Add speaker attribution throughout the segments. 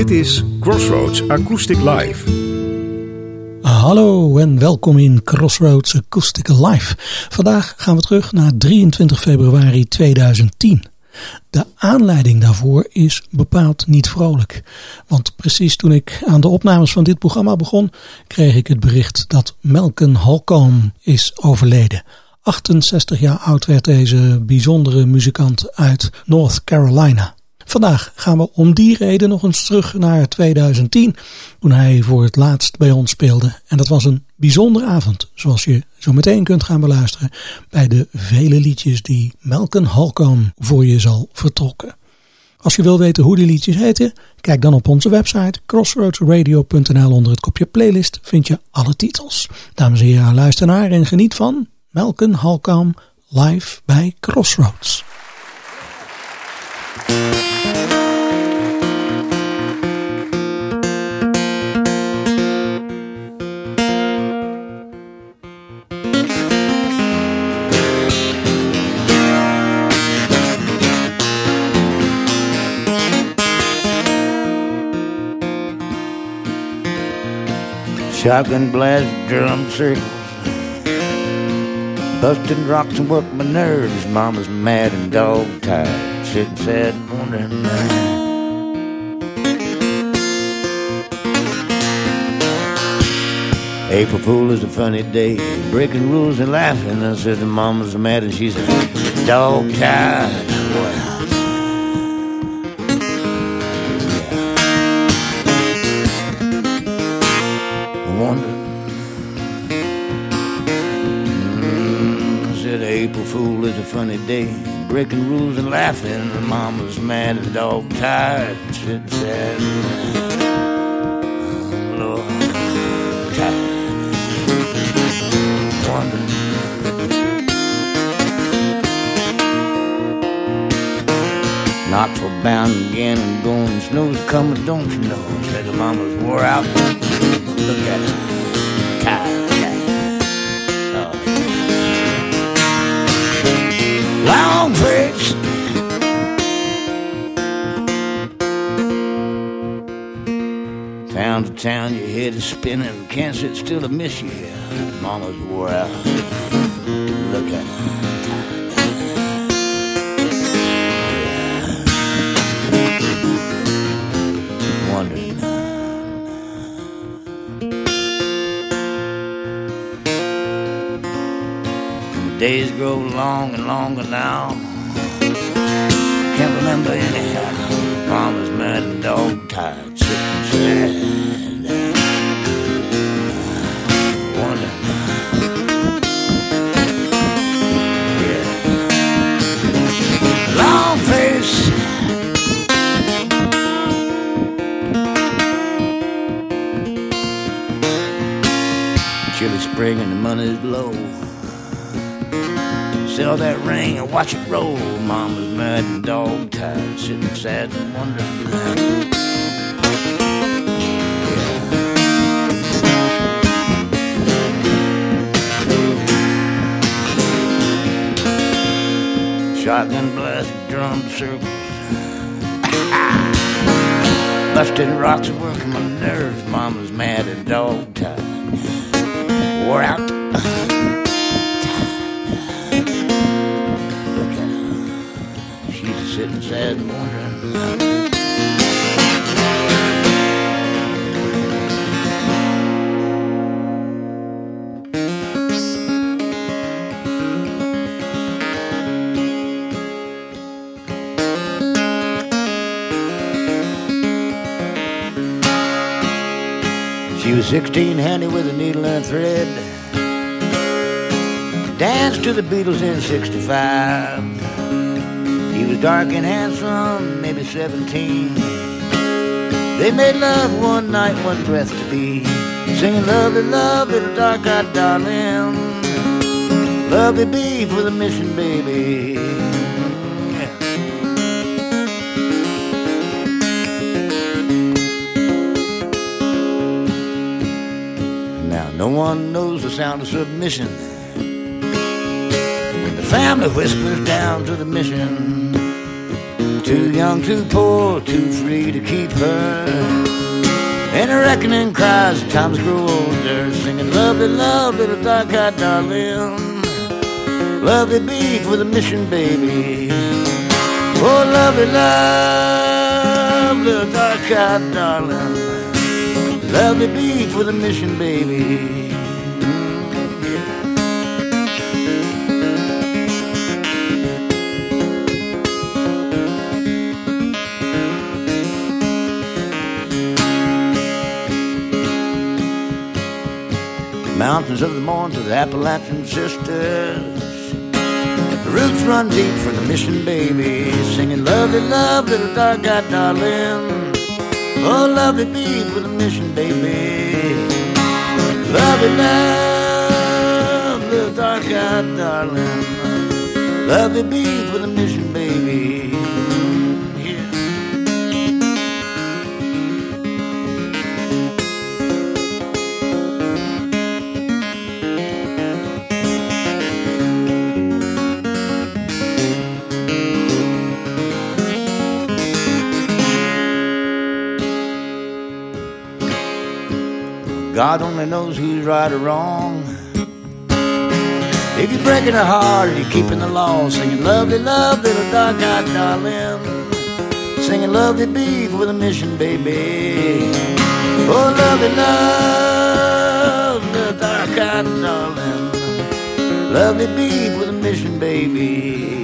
Speaker 1: Dit is Crossroads Acoustic Live.
Speaker 2: Hallo en welkom in Crossroads Acoustic Live. Vandaag gaan we terug naar 23 februari 2010. De aanleiding daarvoor is bepaald niet vrolijk. Want precies toen ik aan de opnames van dit programma begon, kreeg ik het bericht dat Malcolm Holcomb is overleden. 68 jaar oud werd deze bijzondere muzikant uit North Carolina. Vandaag gaan we om die reden nog eens terug naar 2010, toen hij voor het laatst bij ons speelde. En dat was een bijzondere avond, zoals je zo meteen kunt gaan beluisteren bij de vele liedjes die Malcolm Holcomb voor je zal vertrokken. Als je wil weten hoe die liedjes heten, kijk dan op onze website crossroadsradio.nl. Onder het kopje playlist vind je alle titels. Dames en heren, luister naar en geniet van Malcolm Holcomb live bij Crossroads.
Speaker 3: Shotgun blast, drum circles. Busting rocks and work my nerves. Mama's mad and dog tired. Sitting sad and wondering. April Fool is a funny day. Breaking rules and laughing. I said mama's mad and she's dog tired. April Fool is a funny day. Breaking rules and laughing. Mama's mad and the dog tired. Sitting sad. Lord, tired. Wondering. Bound again and going. Snow's coming, don't you know? Said the mama's wore out. Look at her. Tired. Long face. Town to town, your head is spinning. Can't sit still to miss you. Mama's wore out. Look at her. Grow long and longer now. Can't remember anyhow. Mama's mad and dog tired, sitting sad. Chilly spring and the money's low. Sell that ring and watch it roll. Mama's mad and dog tired, sitting sad and wondering. Shotgun blast, drum circles. Busting rocks are working my nerves. Mama's mad and dog tired. Wore out. sitting sad and wondering. She was 16, handy with a needle and a thread. Danced to the Beatles in 65. Dark and handsome, maybe 17. They made love one night, one breath to be. Singing lovely love, little dark eyed darling. Lovely bee for the mission, baby. Now, no one knows the sound of submission. The family whispers down to the mission Too young, too poor, too free to keep her. And a reckoning cries as times grow older, singing lovely love, little dark-eyed darling. Lovely beef with a mission, baby. Oh, lovely love, little dark-eyed darling. Lovely beef with a mission, baby. Mountains of the morn to the Appalachian sisters. The roots run deep for the mission baby, singing lovely love, little dark-eyed darling. Oh, lovely beef with a mission baby. Lovely love, little dark-eyed darling. Lovely beef with a mission baby. God only knows who's right or wrong. If you're breaking a heart you're keeping the law, singing lovely love, little dark-eyed darling. Singing lovely beef with a mission, baby. Oh, lovely love, little dark-eyed darling. Lovely beef with a mission, baby.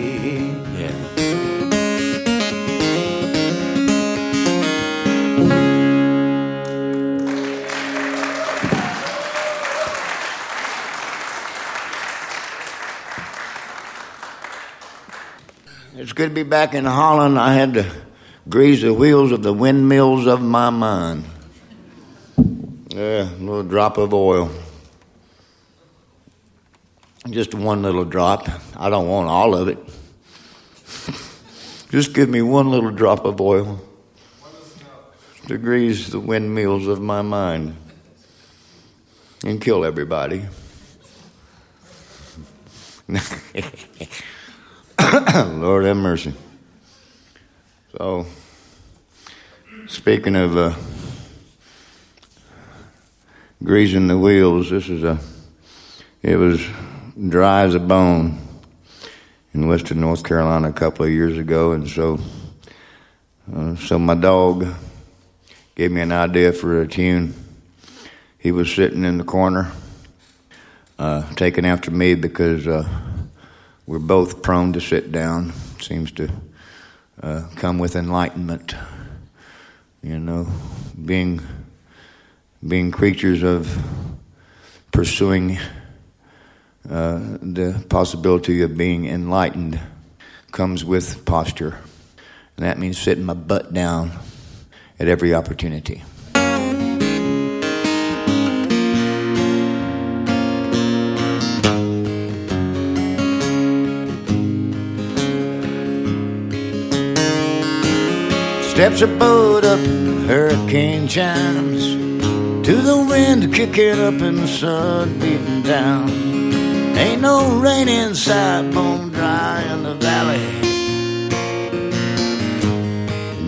Speaker 3: Good to be back in Holland. I had to grease the wheels of the windmills of my mind. Yeah, a little drop of oil. Just one little drop. I don't want all of it. Just give me one little drop of oil to grease the windmills of my mind and kill everybody. Lord have mercy. So, speaking of uh, greasing the wheels, this is a, it was dry as a bone in Western North Carolina a couple of years ago, and so, uh, so my dog gave me an idea for a tune. He was sitting in the corner, uh, taking after me because uh, we're both prone to sit down. Seems to uh, come with enlightenment. You know, being being creatures of pursuing uh, the possibility of being enlightened comes with posture, and that means sitting my butt down at every opportunity. Steps a boat up hurricane chimes. To the wind kicking up and the sun beating down. Ain't no rain inside, bone dry in the valley.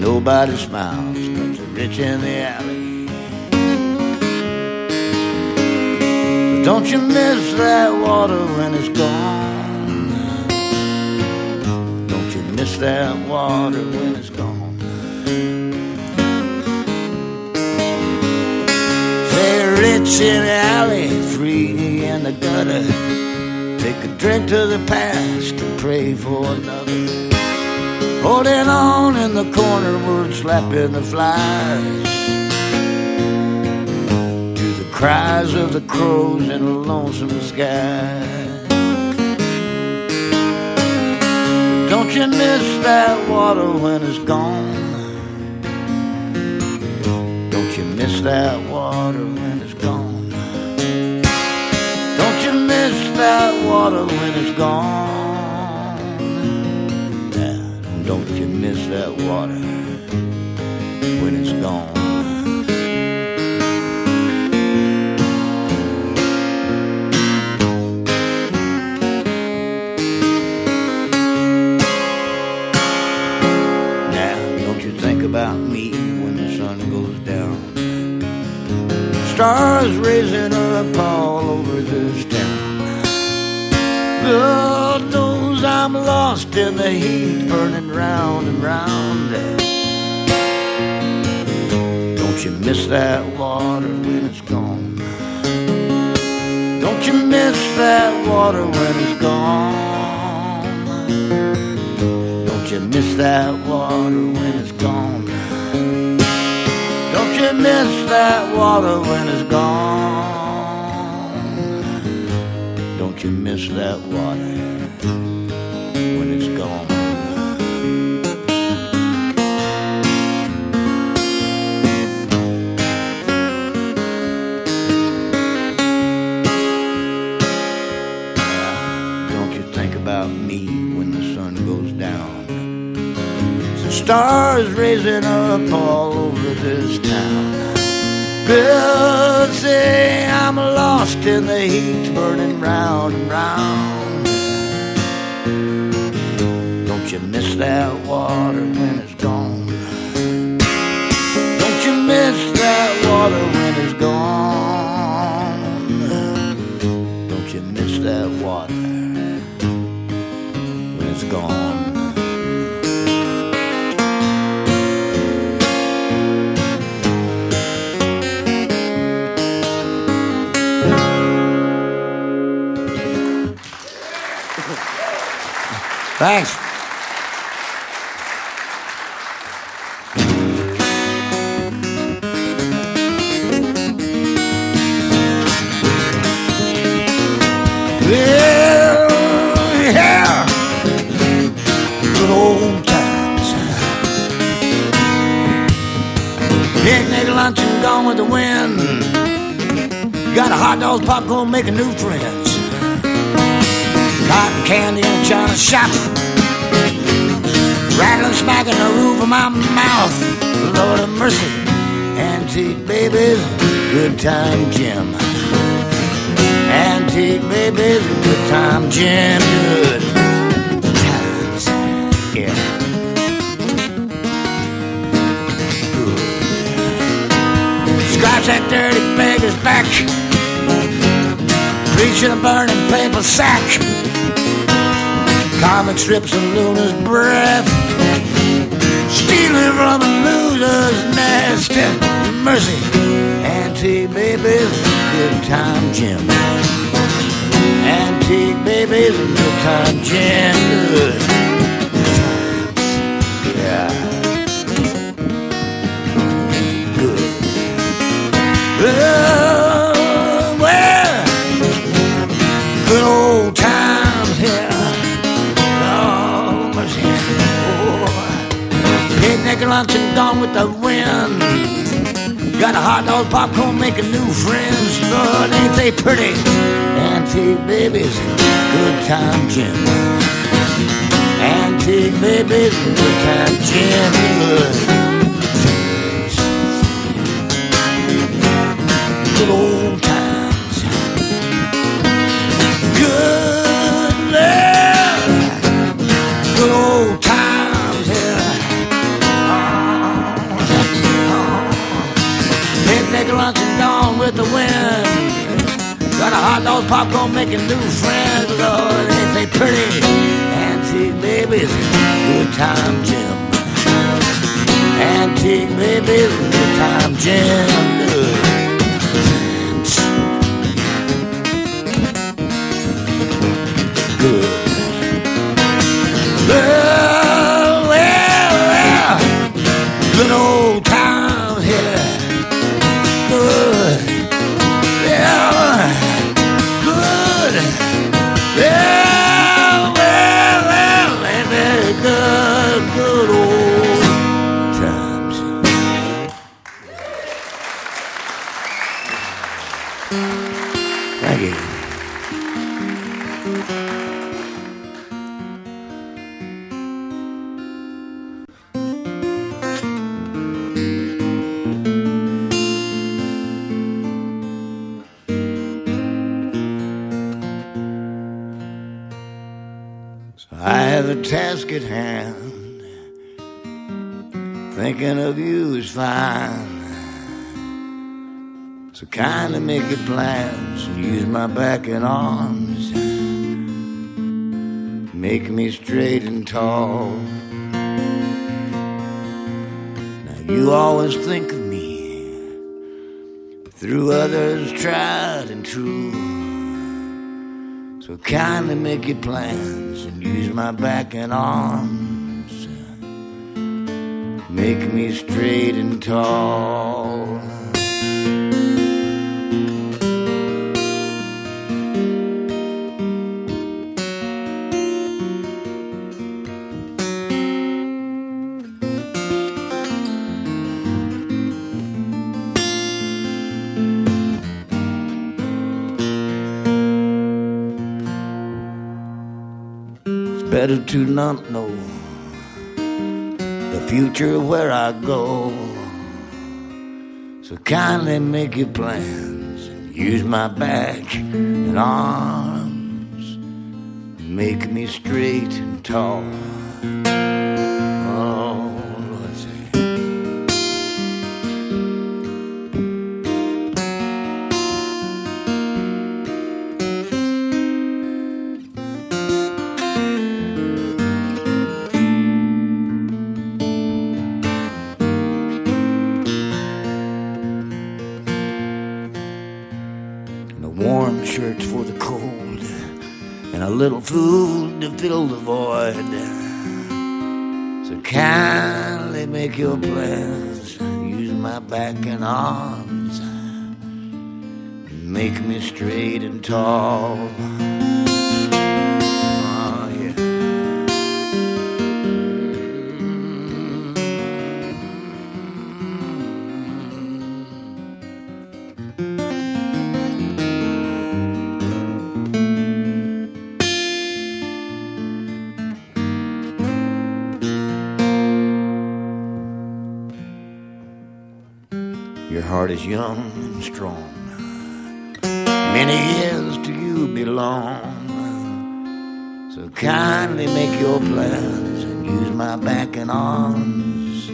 Speaker 3: Nobody smiles but the rich in the alley. Don't you miss that water when it's gone? Don't you miss that water when it's gone the alley, free in the gutter. Take a drink to the past and pray for another. Holding on in the corner, word slapping the flies. To the cries of the crows in a lonesome sky. Don't you miss that water when it's gone? Don't you miss that water when it's that water when it's gone. Yeah, don't you miss that water when it's gone. Stars raising up all over this town. God knows I'm lost in the heat, burning round and round. Don't you miss that water when it's gone? Don't you miss that water when it's gone? Don't you miss that water when it's gone? Miss that water when it's gone? Don't you miss that water when it's gone? Don't you think about me when the sun goes down? The stars raising up all over this town. Say I'm lost in the heat, burning round and round. Don't you miss that water when it's gone? Don't you miss that water when it's gone? Don't you miss that water when it's gone? Thanks. Well, yeah. Good old times. Picnic lunch and gone with the wind. Got a hot dogs, popcorn, making new friends. Candy in a china shop. Rattling, smacking the roof of my mouth. Lord of mercy. Antique babies, good time Jim. Antique babies, good time Jim. Good times. Yeah. Good. Scratch that dirty beggar's back. Reach in a burning paper sack. Comic strips of Luna's breath. Stealing from a loser's nest. Mercy. Antique babies, good time Jim. Antique babies, good time Jim. Good And gone with the wind. Got a hot dog, popcorn, making new friends. Lord, ain't they pretty? Antique babies, good time Jim. Antique babies, good time. Good. Good old with the wind. Got a hot dog, popcorn, making new friends. Lord, ain't they pretty? Antique babies, good time Jim. Antique babies, good time Jim. Good. good. Well, So kindly make your plans and use my back and arms. Make me straight and tall. Now you always think of me through others tried and true. So kindly make your plans and use my back and arms. Make me straight and tall. Better to not know the future where I go. So kindly make your plans and use my back and arms. Make me straight and tall. Food to fill the void. So kindly make your plans, use my back and arms, make me straight and tall. Heart is young and strong. Many years to you belong. So kindly make your plans and use my back and arms.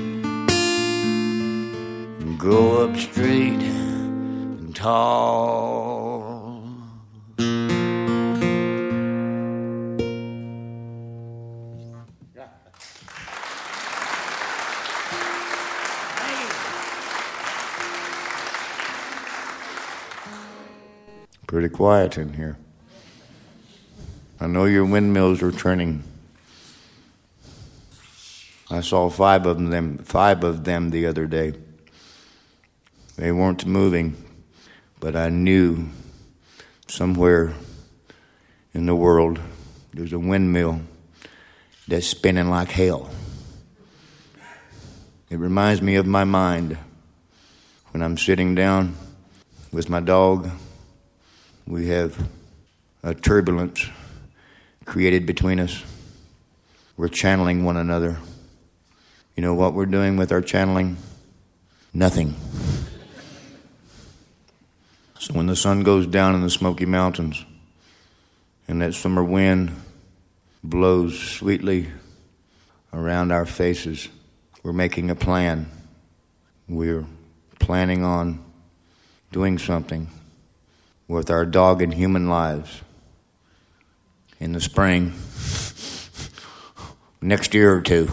Speaker 3: And grow up straight and tall. Quiet in here. I know your windmills are turning. I saw five of them, five of them the other day. They weren't moving, but I knew somewhere in the world there's a windmill that's spinning like hell. It reminds me of my mind when I'm sitting down with my dog we have a turbulence created between us. We're channeling one another. You know what we're doing with our channeling? Nothing. So when the sun goes down in the Smoky Mountains and that summer wind blows sweetly around our faces, we're making a plan. We're planning on doing something with our dog and human lives in the spring, next year or two.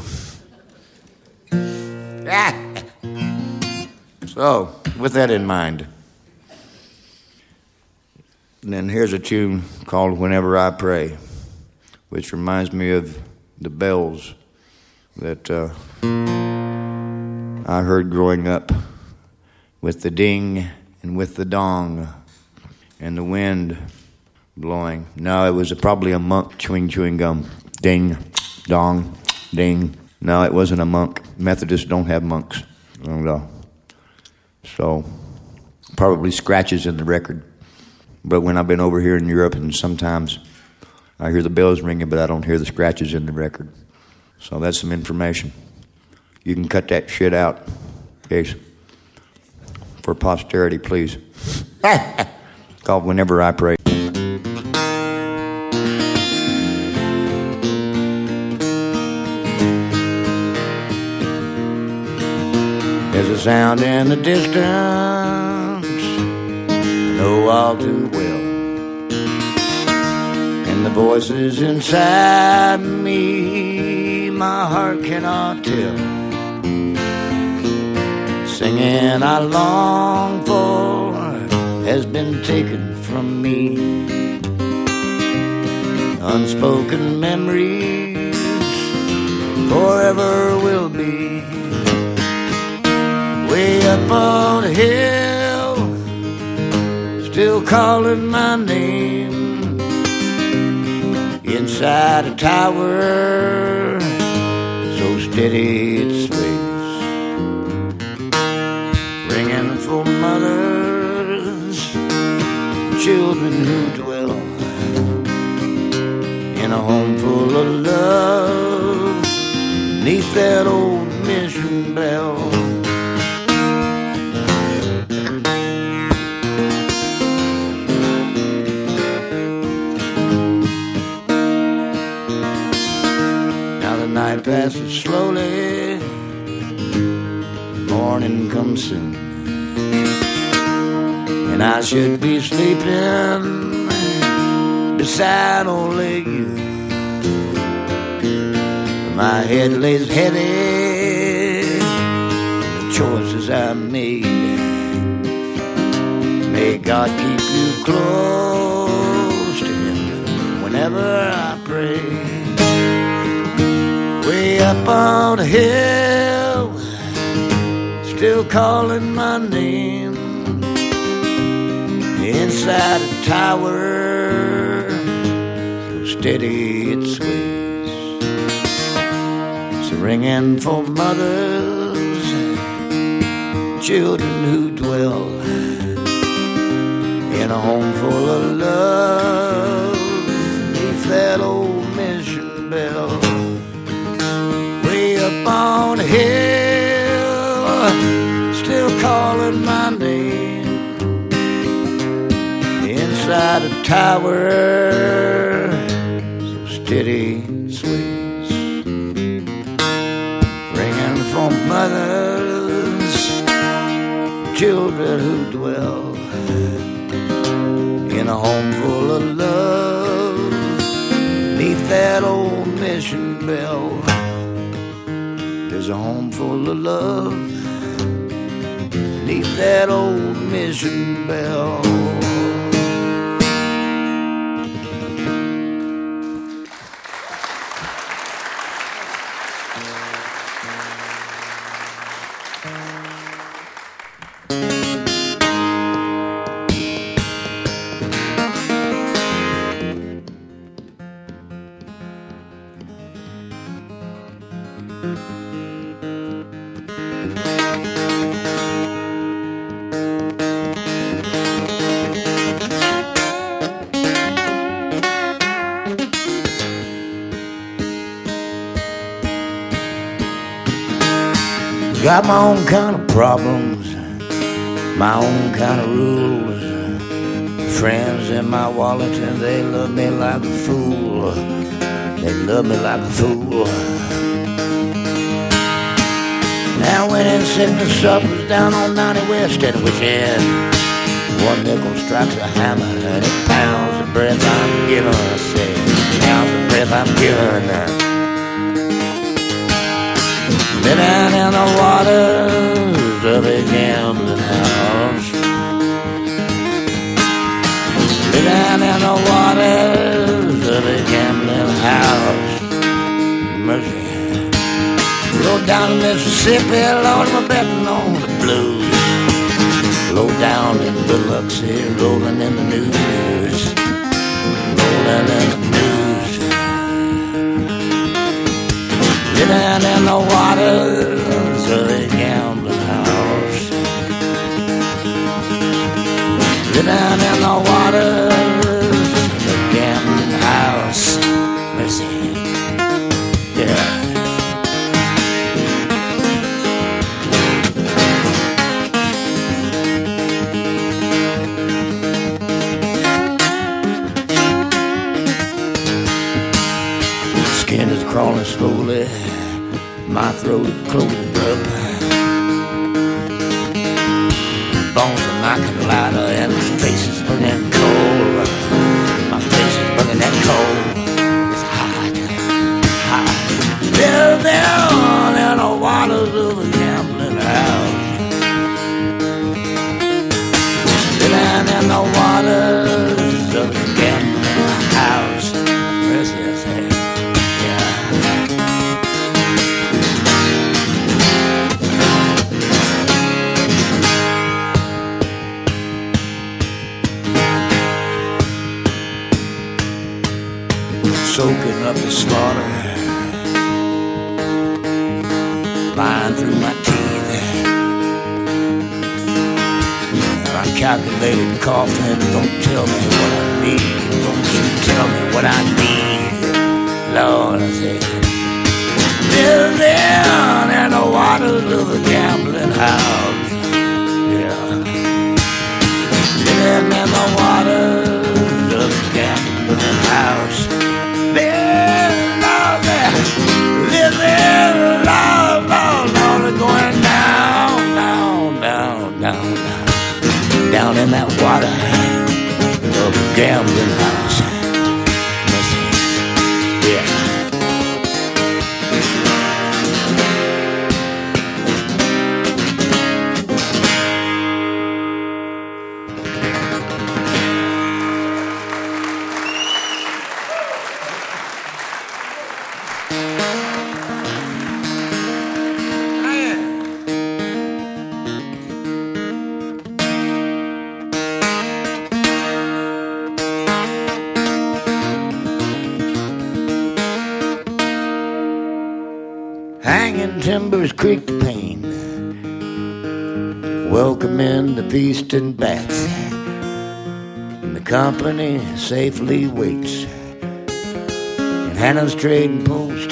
Speaker 3: so, with that in mind, then here's a tune called Whenever I Pray, which reminds me of the bells that uh, I heard growing up with the ding and with the dong and the wind blowing. No, it was probably a monk chewing chewing gum. Ding, dong, ding. No, it wasn't a monk. Methodists don't have monks. So, probably scratches in the record. But when I've been over here in Europe, and sometimes I hear the bells ringing, but I don't hear the scratches in the record. So that's some information. You can cut that shit out, case for posterity, please. called Whenever I Pray. There's a sound in the distance I know all too well. And the voices inside me, my heart cannot tell. Singing I long for has been taken from me. Unspoken memories forever will be way up on a hill, still calling my name inside a tower so steady children who dwell in a home full of love, neath that old mission bell. Now the night passes slowly, morning comes soon, and I should be sleeping beside only you. My head lays heavy, the choices I made. May God keep you close to Him whenever I pray way up on a hill, still calling my name inside a tower, so steady it sways. It's ringing for mothers, children who dwell in a home full of love, that old mission bell way up on a hill, still calling my inside a tower, so steady sways, ringing for mothers, children who dwell in a home full of love, neath that old mission bell. There's a home full of love neath that old mission bell. Got my own kind of problems, my own kind of rules. Friends in my wallet, and they love me like a fool. They love me like a fool. Now when in sickness suffers down on 90 West at which end one nickel strikes a hammer and it pounds the breath I'm given. I say, pounds the breath I'm given. Living in the waters of a gambling house. Living in the waters of a gambling house. Mercy. Low down in Mississippi, Lord, I'm betting on the blues. Low down in Biloxi, rolling in the news. Rolling in the Living in the waters of a gambling house. Living in the waters timbers creak the pain. Welcome in the feasting bats. And the company safely waits. In Hannah's trading post.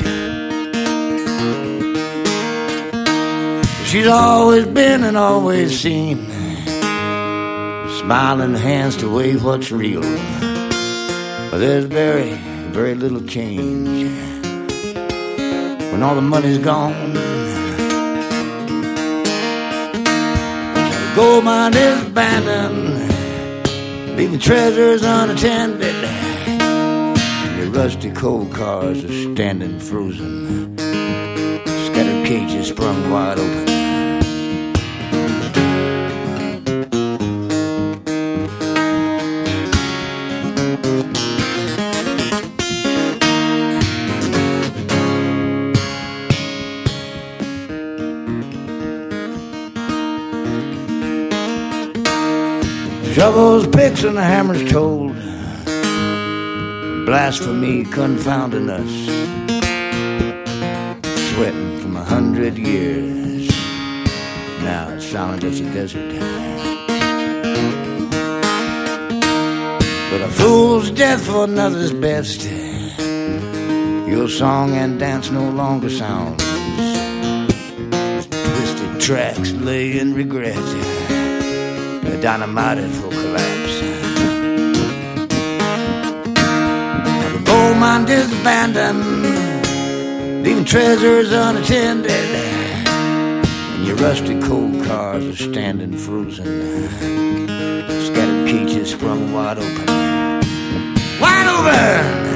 Speaker 3: She's always been and always seen. Smiling hands to wave what's real. But there's very, very little change when all the money's gone. Gold mine is abandoned, leaving treasures unattended. And the rusty coal cars are standing frozen, scattered cages sprung wide open. And the hammers told. Blasphemy confounding us. Sweating from a hundred years. Now it's silent as a desert. But a fool's death for another's best. Your song and dance no longer sounds. Twisted tracks lay in regret the dynamite for collapse. Gold is abandoned, leaving treasures unattended. And your rusty cold cars are standing frozen, scattered cages sprung wide open. Wide open!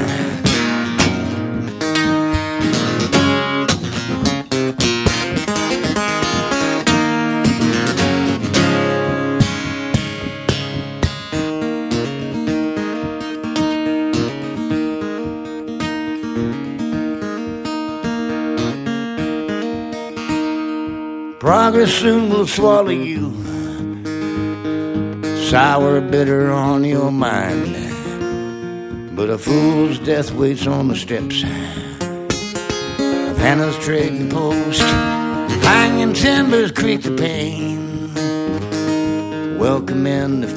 Speaker 3: Soon will swallow you. Sour, bitter on your mind. But a fool's death waits on the steps of Hannah's trading post. Hanging timbers creak the pain. Welcome in the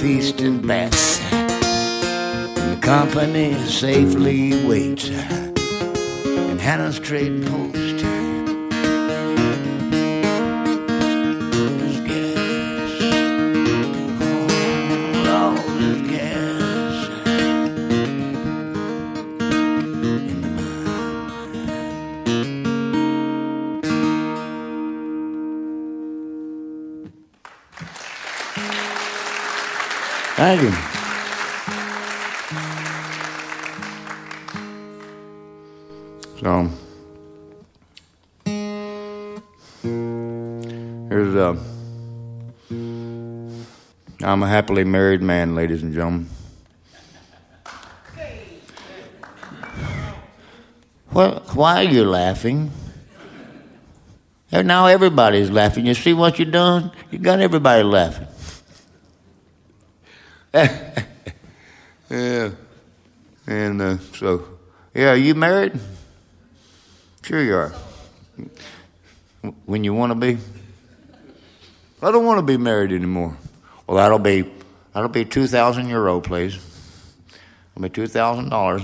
Speaker 3: bats. And the company safely waits in Hannah's trading post. Italien. So, here's a. I'm a happily married man, ladies and gentlemen. Well, why are you laughing? Now everybody's laughing. You see what you've done? You got everybody laughing. yeah. And uh, so, yeah, are you married? Sure you are. When you want to be? I don't want to be married anymore. Well, that'll be that'll be two thousand euro, please. It'll be two thousand dollars.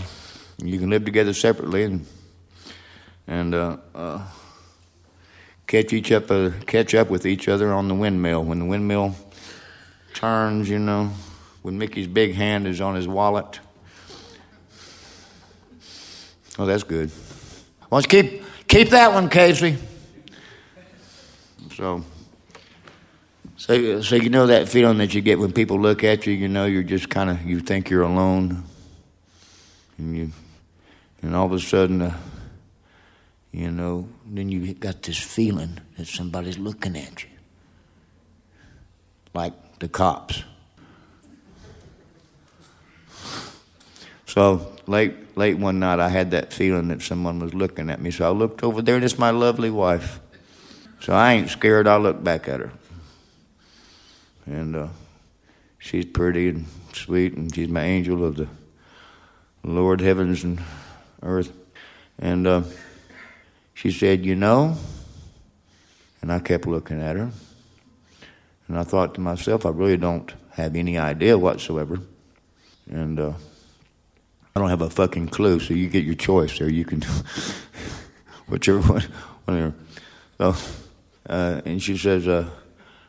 Speaker 3: You can live together separately and and uh, uh, catch each up uh, catch up with each other on the windmill when the windmill turns. You know, when Mickey's big hand is on his wallet. Oh, that's good. Why don't you keep keep that one, Casey? So. So, so you know that feeling that you get when people look at you. You know, you're just kind of you think you're alone, and you, and all of a sudden, uh, you know, then you got this feeling that somebody's looking at you, like the cops. So late, late one night, I had that feeling that someone was looking at me. So I looked over there, and it's my lovely wife. So I ain't scared. I look back at her and uh, she's pretty and sweet, and she's my angel of the Lord heavens and earth. And uh, she said, "You know," and I kept looking at her, and I thought to myself, "I really don't have any idea whatsoever," and uh, I don't have a fucking clue. So you get your choice there. You can do whichever one, whatever. So, uh, and she says, uh,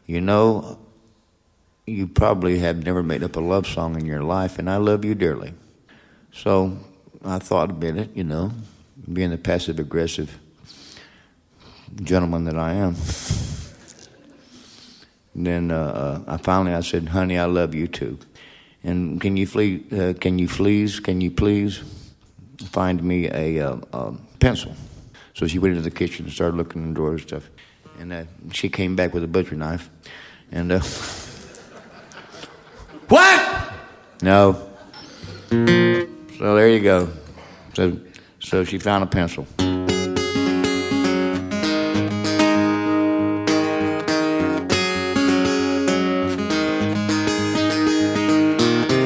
Speaker 3: "You know." you probably have never made up a love song in your life, and I love you dearly. So I thought a minute, you know, being the passive aggressive gentleman that I am. Then uh, I finally I said, "Honey, I love you too." And can you please, uh, can you please, can you please find me a, uh, a pencil? So she went into the kitchen and started looking in the drawers and stuff. And uh, she came back with a butcher knife, and. Uh, What? No. So there you go. So, so she found a pencil.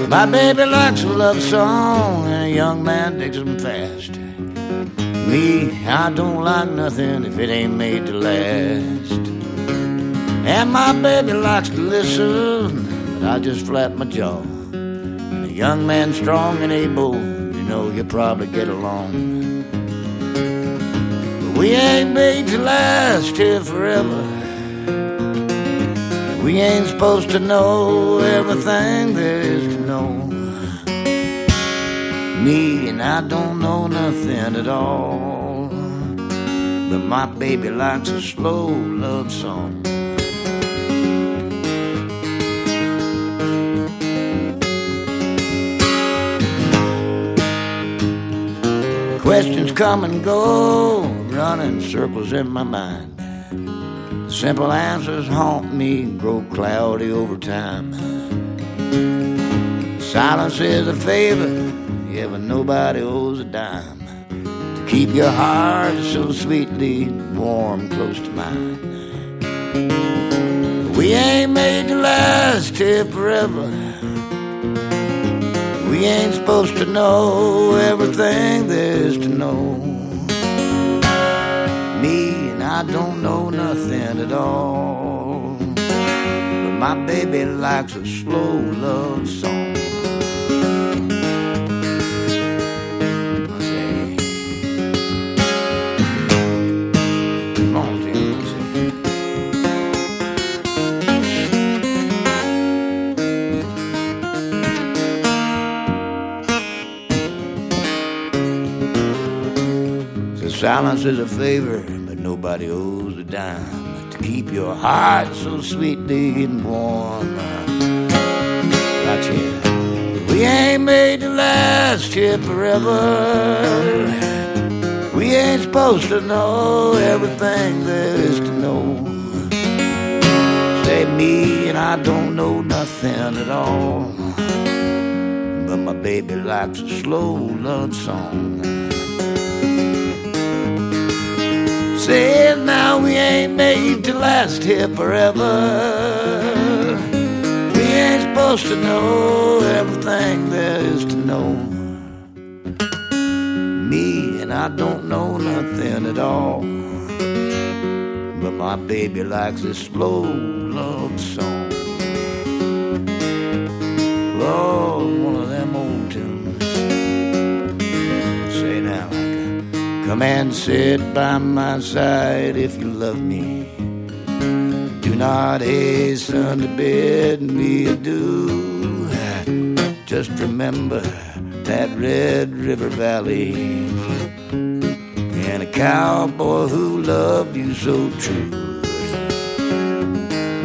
Speaker 3: My baby likes a love song, and a young man digs them fast. Me, I don't like nothing if it ain't made to last. And my baby likes to listen but I just flap my jaw. And a young man strong and able, you know you'll probably get along. But we ain't made to last here forever. We ain't supposed to know everything there is. Me and I don't know nothing at all. But my baby likes a slow love song. Questions come and go, running circles in my mind. Simple answers haunt me, grow cloudy over time. Silence is a favor, yeah, but nobody owes a dime. To keep your heart so sweetly warm close to mine. We ain't made to last here forever. We ain't supposed to know everything there's to know. Me and I don't know nothing at all. But my baby likes a slow love song. Silence is a favor, but nobody owes a dime to keep your heart so sweetly and warm. Gotcha. We ain't made to last here forever. We ain't supposed to know everything there is to know. Say me and I don't know nothing at all. But my baby likes a slow love song. Say now we ain't made to last here forever. We ain't supposed to know everything there is to know. Me and I don't know nothing at all. But my baby likes a slow love song. Lord, come sit by my side if you love me. Do not hasten to bid me adieu. Just remember that Red River Valley and a cowboy who loved you so true.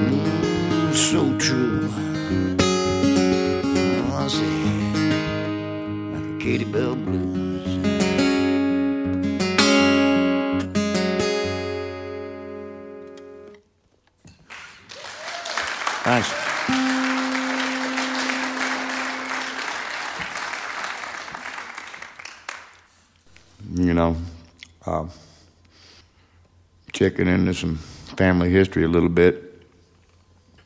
Speaker 3: Mm, so true. I see, like a Katie Bell blues. Checking into some family history a little bit.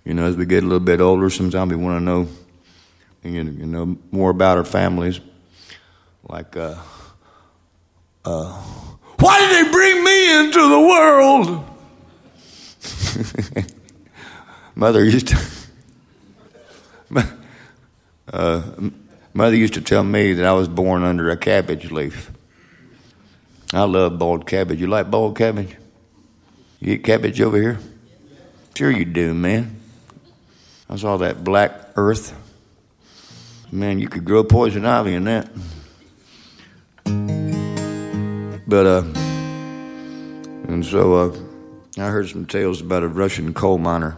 Speaker 3: You know, as we get a little bit older, sometimes we want to know, you know more about our families. Like, uh, uh, why did they bring me into the world? Mother used to. Uh, mother used to tell me that I was born under a cabbage leaf. I love boiled cabbage. You like boiled cabbage? You eat cabbage over here? Sure you do, man. I saw that black earth. Man, you could grow poison ivy in that. But, uh, and so, uh, I heard some tales about a Russian coal miner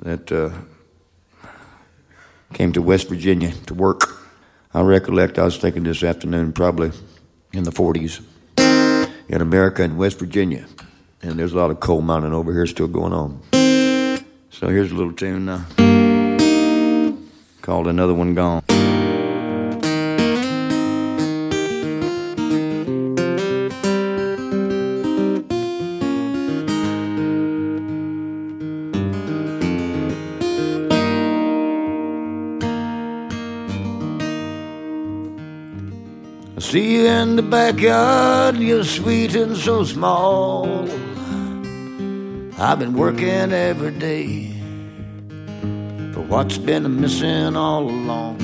Speaker 3: that, uh, came to West Virginia to work. I recollect I was thinking this afternoon, probably in the 40s, in America and West Virginia. And there's a lot of coal mining over here still going on. So here's a little tune now called Another One Gone. See you in the backyard, you're sweet and so small. I've been working every day for what's been missing all along.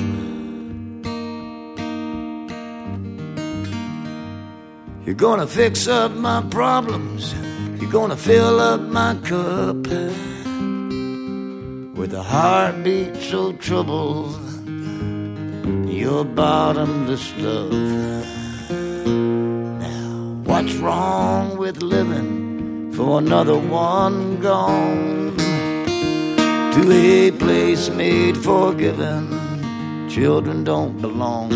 Speaker 3: You're gonna fix up my problems, you're gonna fill up my cup with a heartbeat so troubled your bottomless love. Now, what's wrong with living for another one gone to a place made for giving? Children don't belong.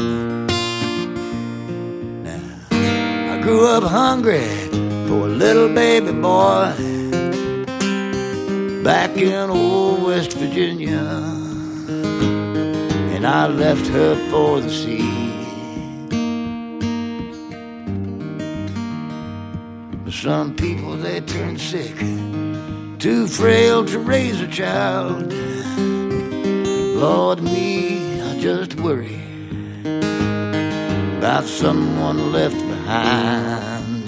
Speaker 3: Now, I grew up hungry for a little baby boy back in old West Virginia and I left her for the sea. Some people they turn sick, too frail to raise a child. Lord, me, I just worry about someone left behind.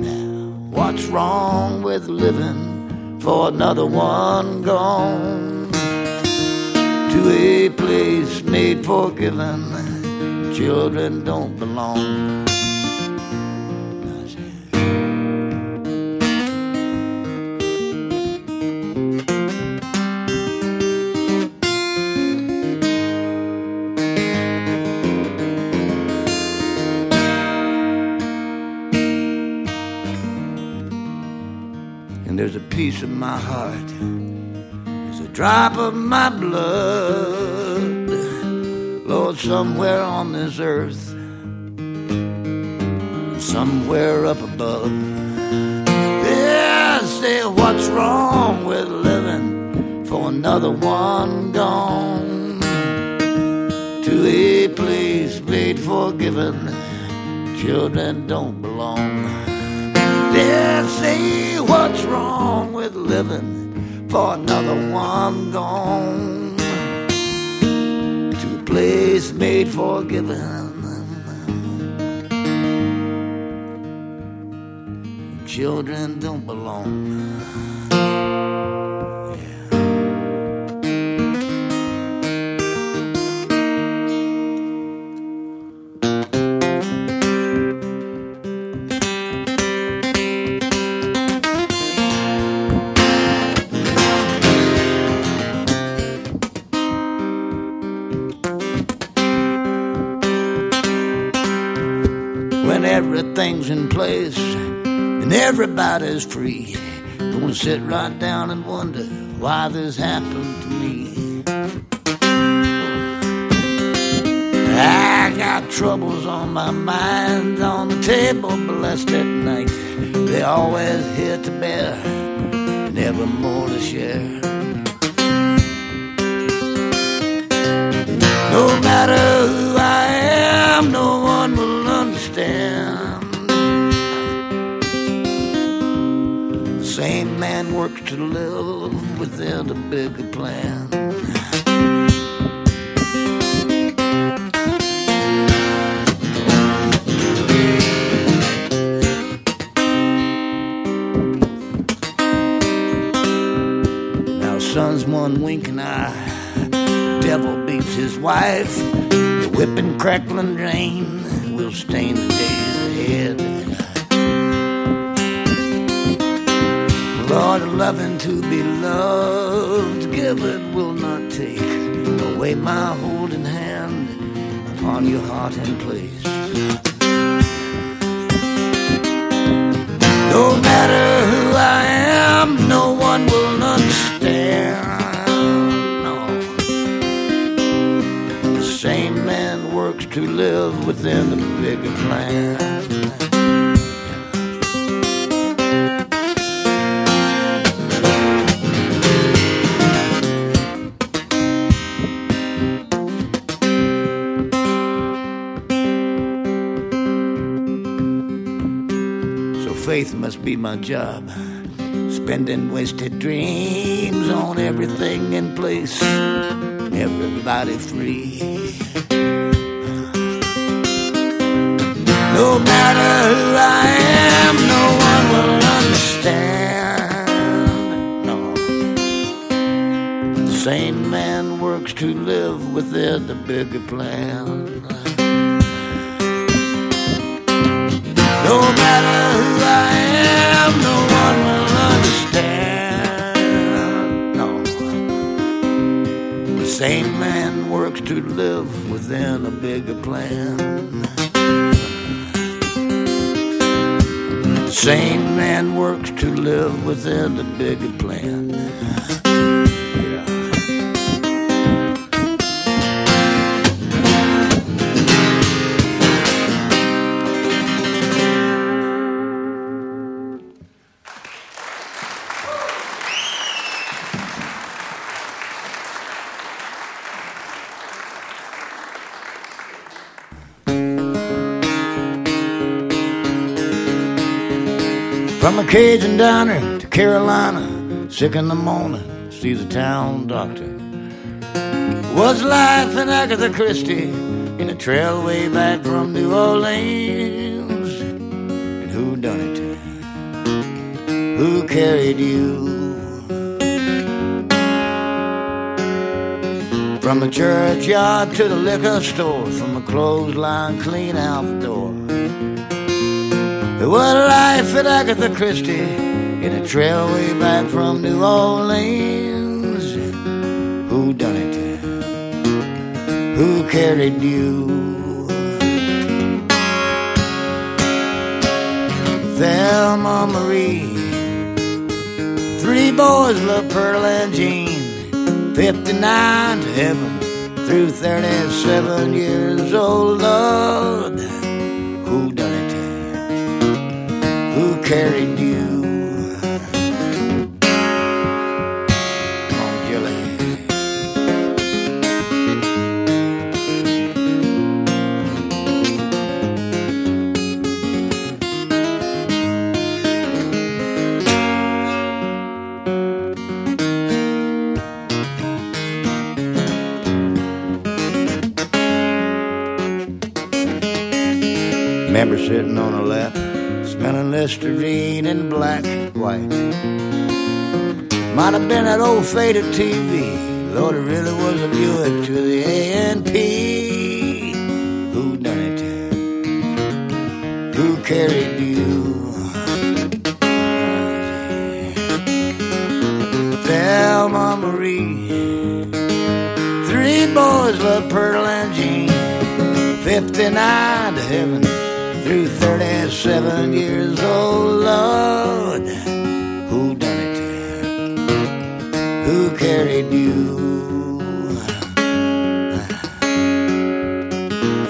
Speaker 3: Now, what's wrong with living for another one gone? to a place made for giving. Children don't belong. Piece of my heart is a drop of my blood, Lord, somewhere on this earth. somewhere up above. Yeah, say what's wrong with living for another one gone to a place made for giving children don't. Say what's wrong with living for another one gone to a place made for giving. children don't belong. Everything's in place and everybody's free. Gonna sit right down and wonder why this happened to me. I got troubles on my mind, on the table, blessed at night. They always here to bear, never more to share. No matter same man works to live within a bigger plan. Now, son's one winking eye devil beats his wife. The whipping, crackling rain will stain the days ahead. Loving to be loved, give it will not take away my holding hand upon your heart and place. No matter who I am, no one will understand. No. The same man works to live within the bigger plan. Be my job. Spending wasted dreams on everything in place. Everybody free. No matter who I am, no one will understand. No. The same man works to live within the bigger plan. Same man works to live within a bigger plan. Same man works to live within a bigger plan. Cajun diner to Carolina, sick in the morning, see the town doctor. Was life in Agatha Christie in a trail way back from New Orleans? And who done it? to? Who carried you? From the churchyard to the liquor store, from the clothesline clean out the door. What a life at Agatha Christie in a trail way back from New Orleans. Who done it? Who carried you? Thelma Marie. Three boys love Pearl and Jean. 59 to heaven through 37 years old. Lord, carried you. On, Gilly. Remember sitting on a Listerine in black and white. Might have been that old faded TV. Lord, it really was a Buick to the A&P. Who done it? Who carried you? Thelma Marie. Three boys love Pearl and Jean. 59 to heaven 37 years old, Lord. Who done it? Who carried you?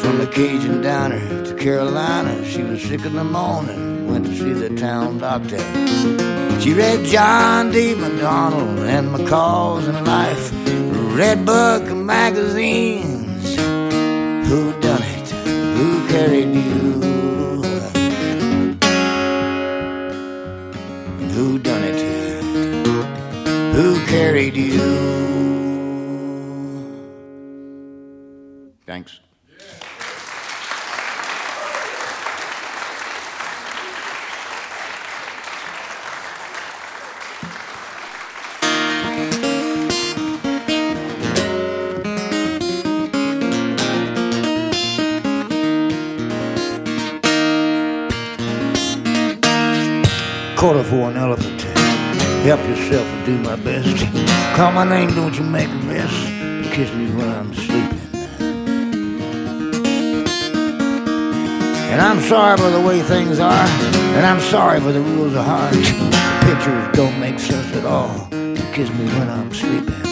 Speaker 3: From the Cajun diner to Carolina, she was sick in the morning, went to see the town doctor. She read John D. MacDonald and McCall's in Life, Redbook magazines. Do my best. Call my name, don't you make a mess. Kiss me when I'm sleeping. And I'm sorry for the way things are, and I'm sorry for the rules of heart. Pictures don't make sense at all. Kiss me when I'm sleeping.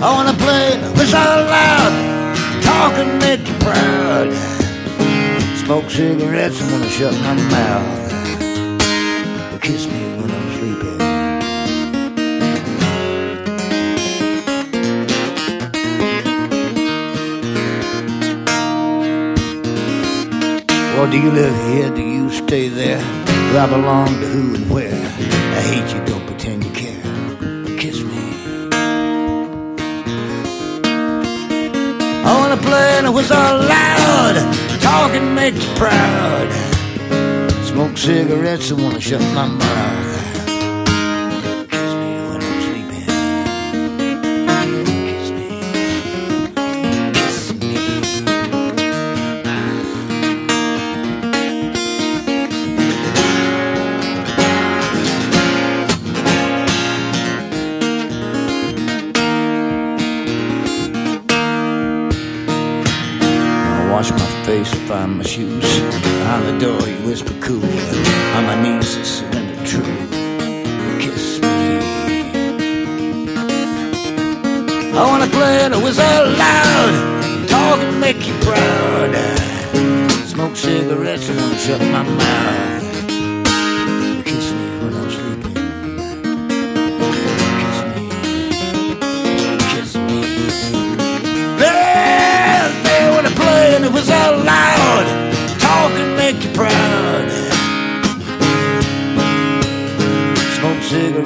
Speaker 3: I wanna play whistle loud, talk and make you proud. Smoke cigarettes and wanna shut my mouth. Kiss me when I'm sleeping. Or do you live here? Do you stay there? Do I belong to who and where? I hate you, don't pretend you care. Kiss me. I wanna play and whistle loud, Talking makes you proud. Smoke cigarettes and wanna shut my mouth. Kiss me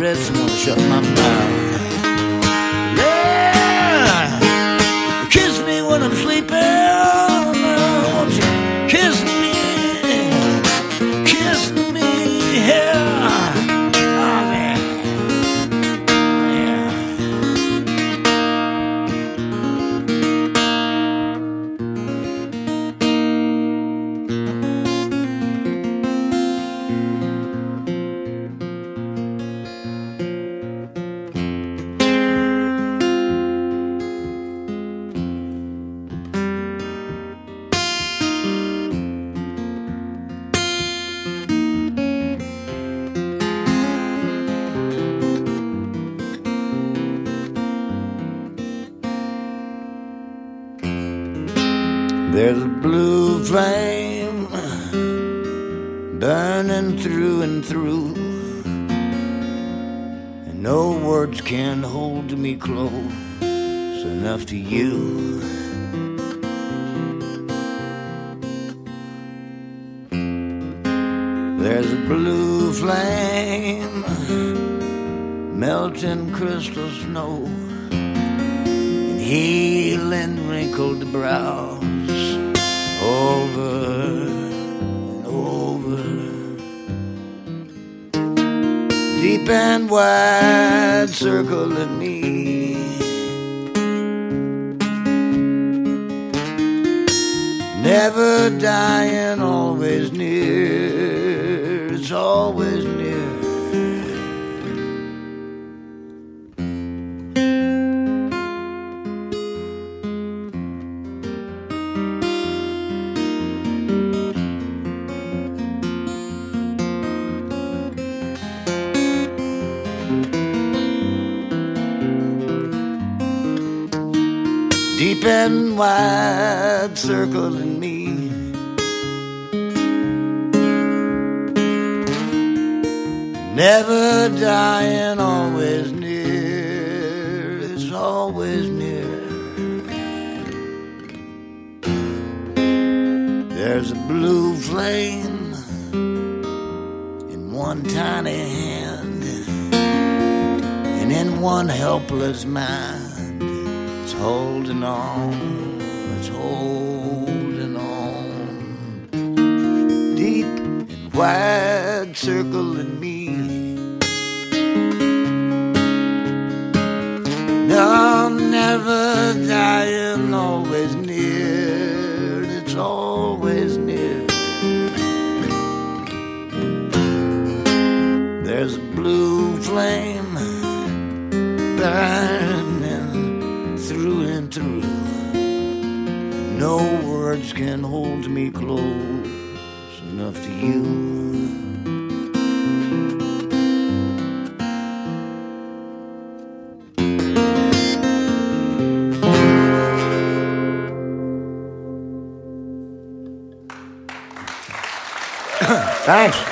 Speaker 3: cigarettes and wanna shut my mouth. Circling me. Never dying, Deep and wide circling me. Never dying, always near. It's always near. There's a blue flame in one tiny hand, and in one helpless mind, holding on. It's holding on. Deep and wide circling me. No, never dying, always near. It's always near. There's a blue flame close enough to you. Thanks.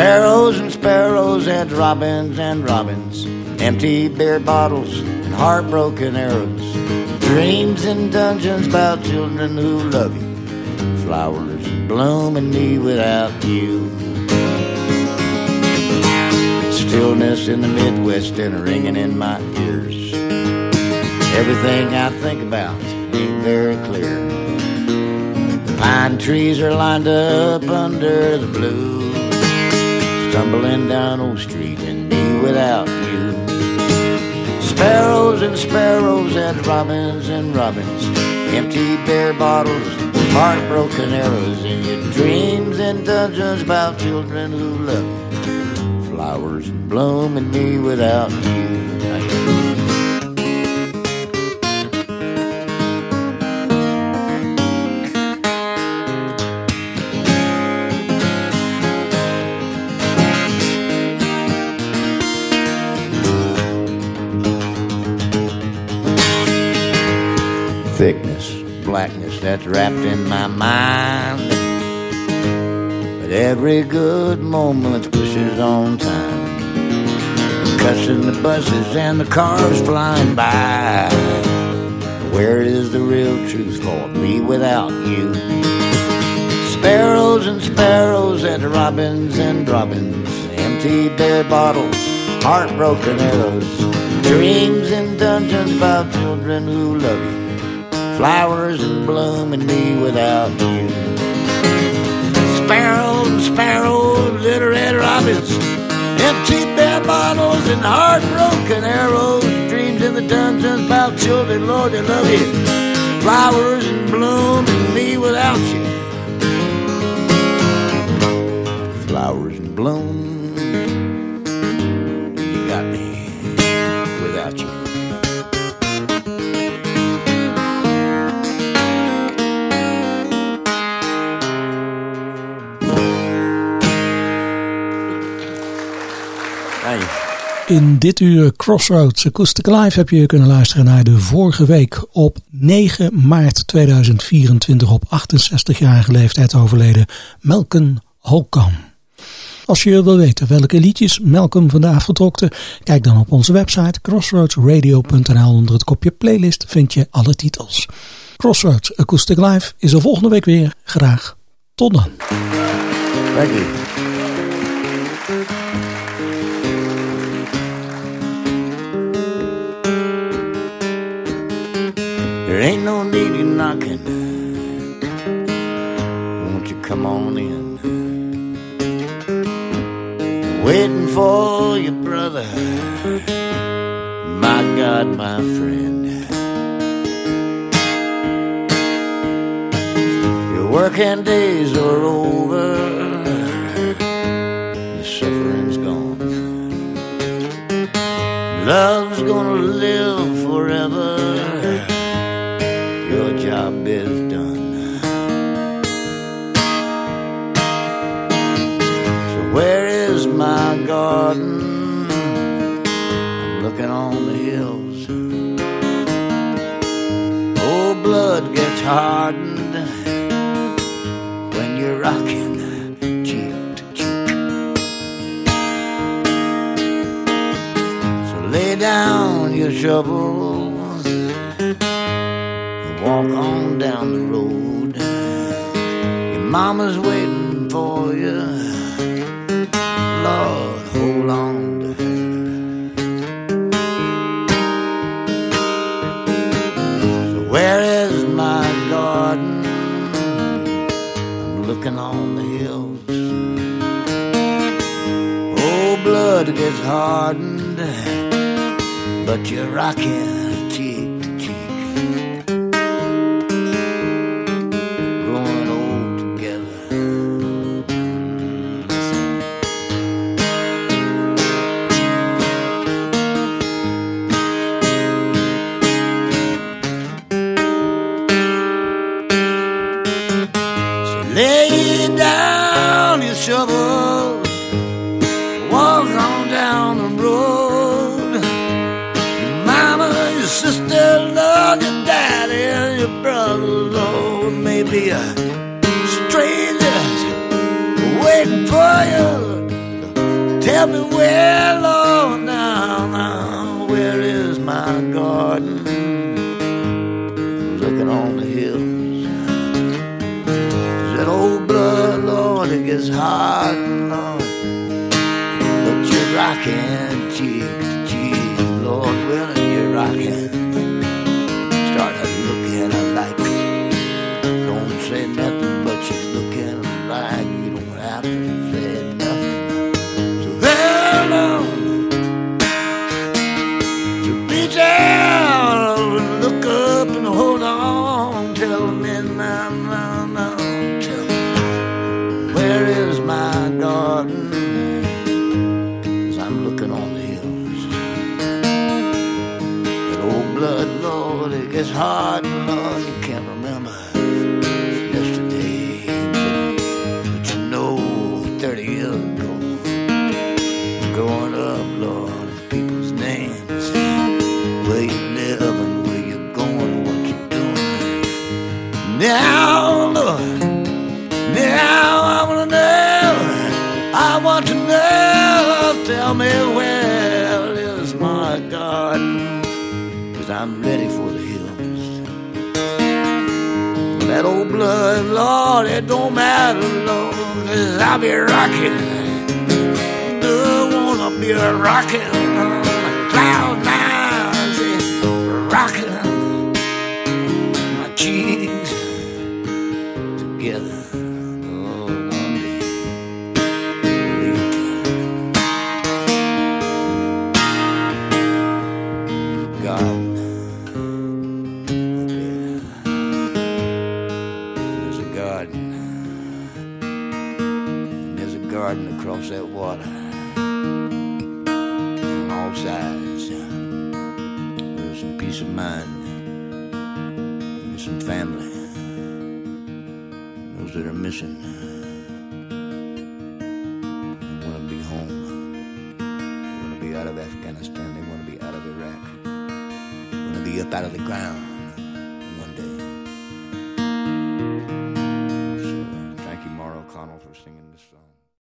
Speaker 3: Sparrows and sparrows and robins and robins, empty beer bottles and heartbroken arrows, dreams and dungeons about children who love you, flowers blooming me without you. Stillness in the Midwest and ringing in my ears. Everything I think about ain't very clear. Pine trees are lined up under the blue stumbling down Old Street and me without you. Sparrows and sparrows and robins and robins, empty beer bottles, heartbroken arrows in your dreams and dungeons about children who love you. Flowers blooming me without you. That's wrapped in my mind. But every good moment pushes on time. Cussing the buses and the cars flying by. Where is the real truth for me without you? Sparrows and sparrows and robins and robins, empty beer bottles, heartbroken arrows, dreams in dungeons about children who love you flowers and bloom and me without you. Sparrows and sparrows, little red robins, empty beer bottles and heartbroken arrows, dreams in the dungeons about children, Lord, they love you. Flowers and bloom and me without you. Flowers and bloom, you got me without you.
Speaker 2: In dit uur Crossroads Acoustic Live heb je kunnen luisteren naar de vorige week op 9 maart 2024 op 68-jarige leeftijd overleden Malcolm Holcomb. Als je wil weten welke liedjes Malcolm vandaag vertrokte, kijk dan op onze website crossroadsradio.nl. Onder het kopje playlist vind je alle titels. Crossroads Acoustic Live is er volgende week weer. Graag tot dan.
Speaker 3: There ain't no need in knocking. Won't you come on in? Waiting for your brother. My God, my friend. Your working days are over. The suffering's gone. Love's gonna live forever. Garden? I'm looking on the hills. Oh, blood gets hardened when you're rocking cheek to cheek. So lay down your shovels and walk on down the road. Your mama's waiting for you. Gets hardened, but you're rocking Tell I'll be rocking. Don't wanna be a rocking